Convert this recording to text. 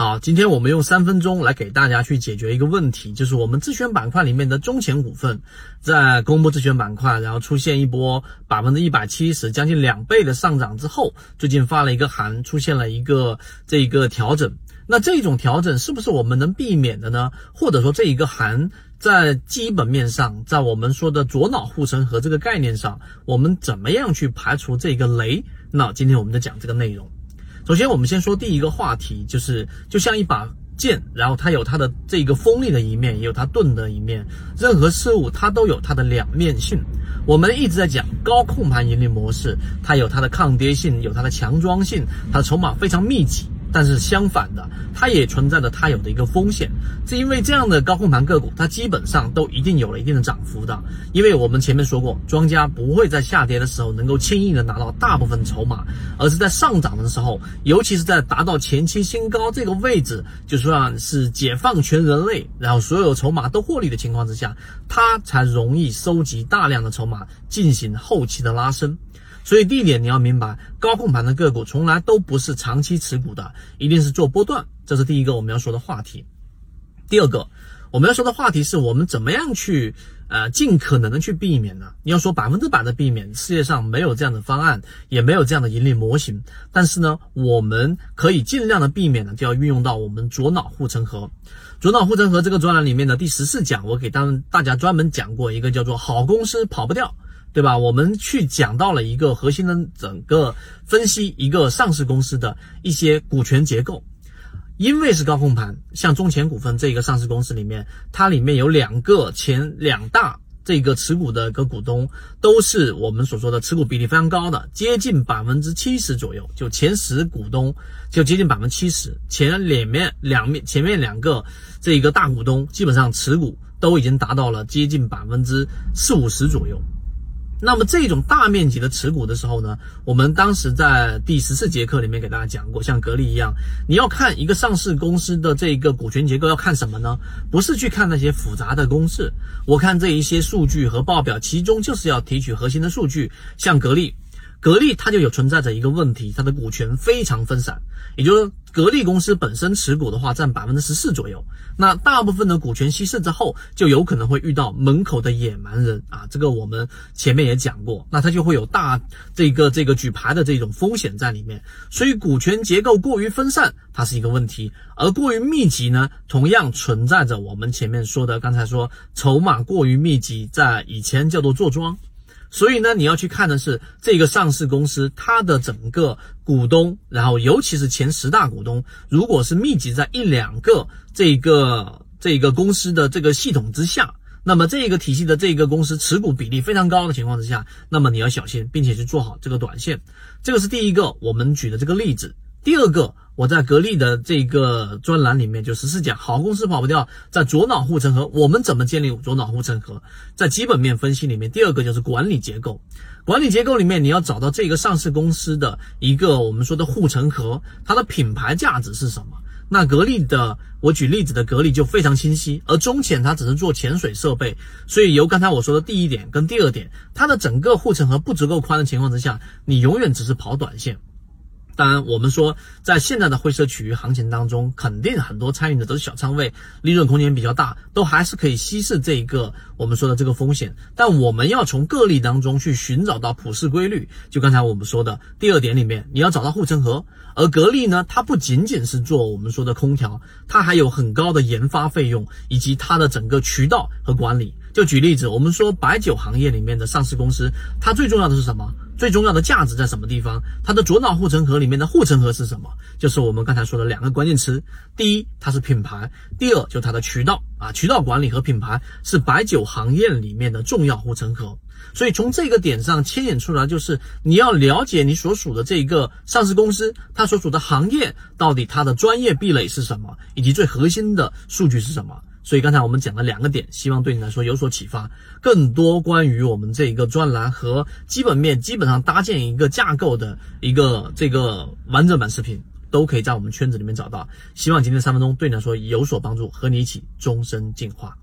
好，今天我们用三分钟来给大家去解决一个问题，就是我们自选板块里面的中潜股份，在公布自选板块，然后出现一波百分之一百七十，将近两倍的上涨之后，最近发了一个函，出现了一个这一个调整。那这种调整是不是我们能避免的呢？或者说这一个函在基本面上，在我们说的左脑护城河这个概念上，我们怎么样去排除这个雷？那今天我们就讲这个内容。首先，我们先说第一个话题，就是就像一把剑，然后它有它的这个锋利的一面，也有它钝的一面。任何事物它都有它的两面性。我们一直在讲高控盘盈利模式，它有它的抗跌性，有它的强装性，它的筹码非常密集。但是相反的，它也存在着它有的一个风险，是因为这样的高控盘个股，它基本上都一定有了一定的涨幅的。因为我们前面说过，庄家不会在下跌的时候能够轻易的拿到大部分筹码，而是在上涨的时候，尤其是在达到前期新高这个位置，就算是解放全人类，然后所有筹码都获利的情况之下，它才容易收集大量的筹码进行后期的拉升。所以第一点你要明白，高控盘的个股从来都不是长期持股的，一定是做波段，这是第一个我们要说的话题。第二个我们要说的话题是我们怎么样去呃尽可能的去避免呢？你要说百分之百的避免，世界上没有这样的方案，也没有这样的盈利模型。但是呢，我们可以尽量的避免呢，就要运用到我们左脑护城河。左脑护城河这个专栏里面的第十四讲，我给大大家专门讲过一个叫做好公司跑不掉。对吧？我们去讲到了一个核心的整个分析，一个上市公司的一些股权结构。因为是高控盘，像中前股份这个上市公司里面，它里面有两个前两大这个持股的个股东，都是我们所说的持股比例非常高的，接近百分之七十左右，就前十股东就接近百分之七十，前两面两面前面两个这个大股东基本上持股都已经达到了接近百分之四五十左右。那么这种大面积的持股的时候呢，我们当时在第十四节课里面给大家讲过，像格力一样，你要看一个上市公司的这个股权结构，要看什么呢？不是去看那些复杂的公式，我看这一些数据和报表，其中就是要提取核心的数据，像格力。格力它就有存在着一个问题，它的股权非常分散，也就是说格力公司本身持股的话占百分之十四左右，那大部分的股权稀释之后，就有可能会遇到门口的野蛮人。啊，这个我们前面也讲过，那它就会有大这个这个举牌的这种风险在里面，所以股权结构过于分散，它是一个问题，而过于密集呢，同样存在着我们前面说的，刚才说筹码过于密集，在以前叫做坐庄。所以呢，你要去看的是这个上市公司它的整个股东，然后尤其是前十大股东，如果是密集在一两个这个这个公司的这个系统之下，那么这个体系的这个公司持股比例非常高的情况之下，那么你要小心，并且去做好这个短线。这个是第一个我们举的这个例子。第二个，我在格力的这个专栏里面就实时讲，好公司跑不掉，在左脑护城河，我们怎么建立左脑护城河？在基本面分析里面，第二个就是管理结构。管理结构里面，你要找到这个上市公司的一个我们说的护城河，它的品牌价值是什么？那格力的，我举例子的格力就非常清晰，而中潜它只是做潜水设备，所以由刚才我说的第一点跟第二点，它的整个护城河不足够宽的情况之下，你永远只是跑短线。当然，我们说在现在的灰色区域行情当中，肯定很多参与的都是小仓位，利润空间比较大，都还是可以稀释这一个我们说的这个风险。但我们要从个例当中去寻找到普世规律，就刚才我们说的第二点里面，你要找到护城河。而格力呢，它不仅仅是做我们说的空调，它还有很高的研发费用，以及它的整个渠道和管理。就举例子，我们说白酒行业里面的上市公司，它最重要的是什么？最重要的价值在什么地方？它的左脑护城河里面的护城河是什么？就是我们刚才说的两个关键词：第一，它是品牌；第二，就它的渠道啊，渠道管理和品牌是白酒行业里面的重要护城河。所以从这个点上牵引出来，就是你要了解你所属的这个上市公司，它所属的行业到底它的专业壁垒是什么，以及最核心的数据是什么。所以刚才我们讲了两个点，希望对你来说有所启发。更多关于我们这一个专栏和基本面基本上搭建一个架构的一个这个完整版视频，都可以在我们圈子里面找到。希望今天三分钟对你来说有所帮助，和你一起终身进化。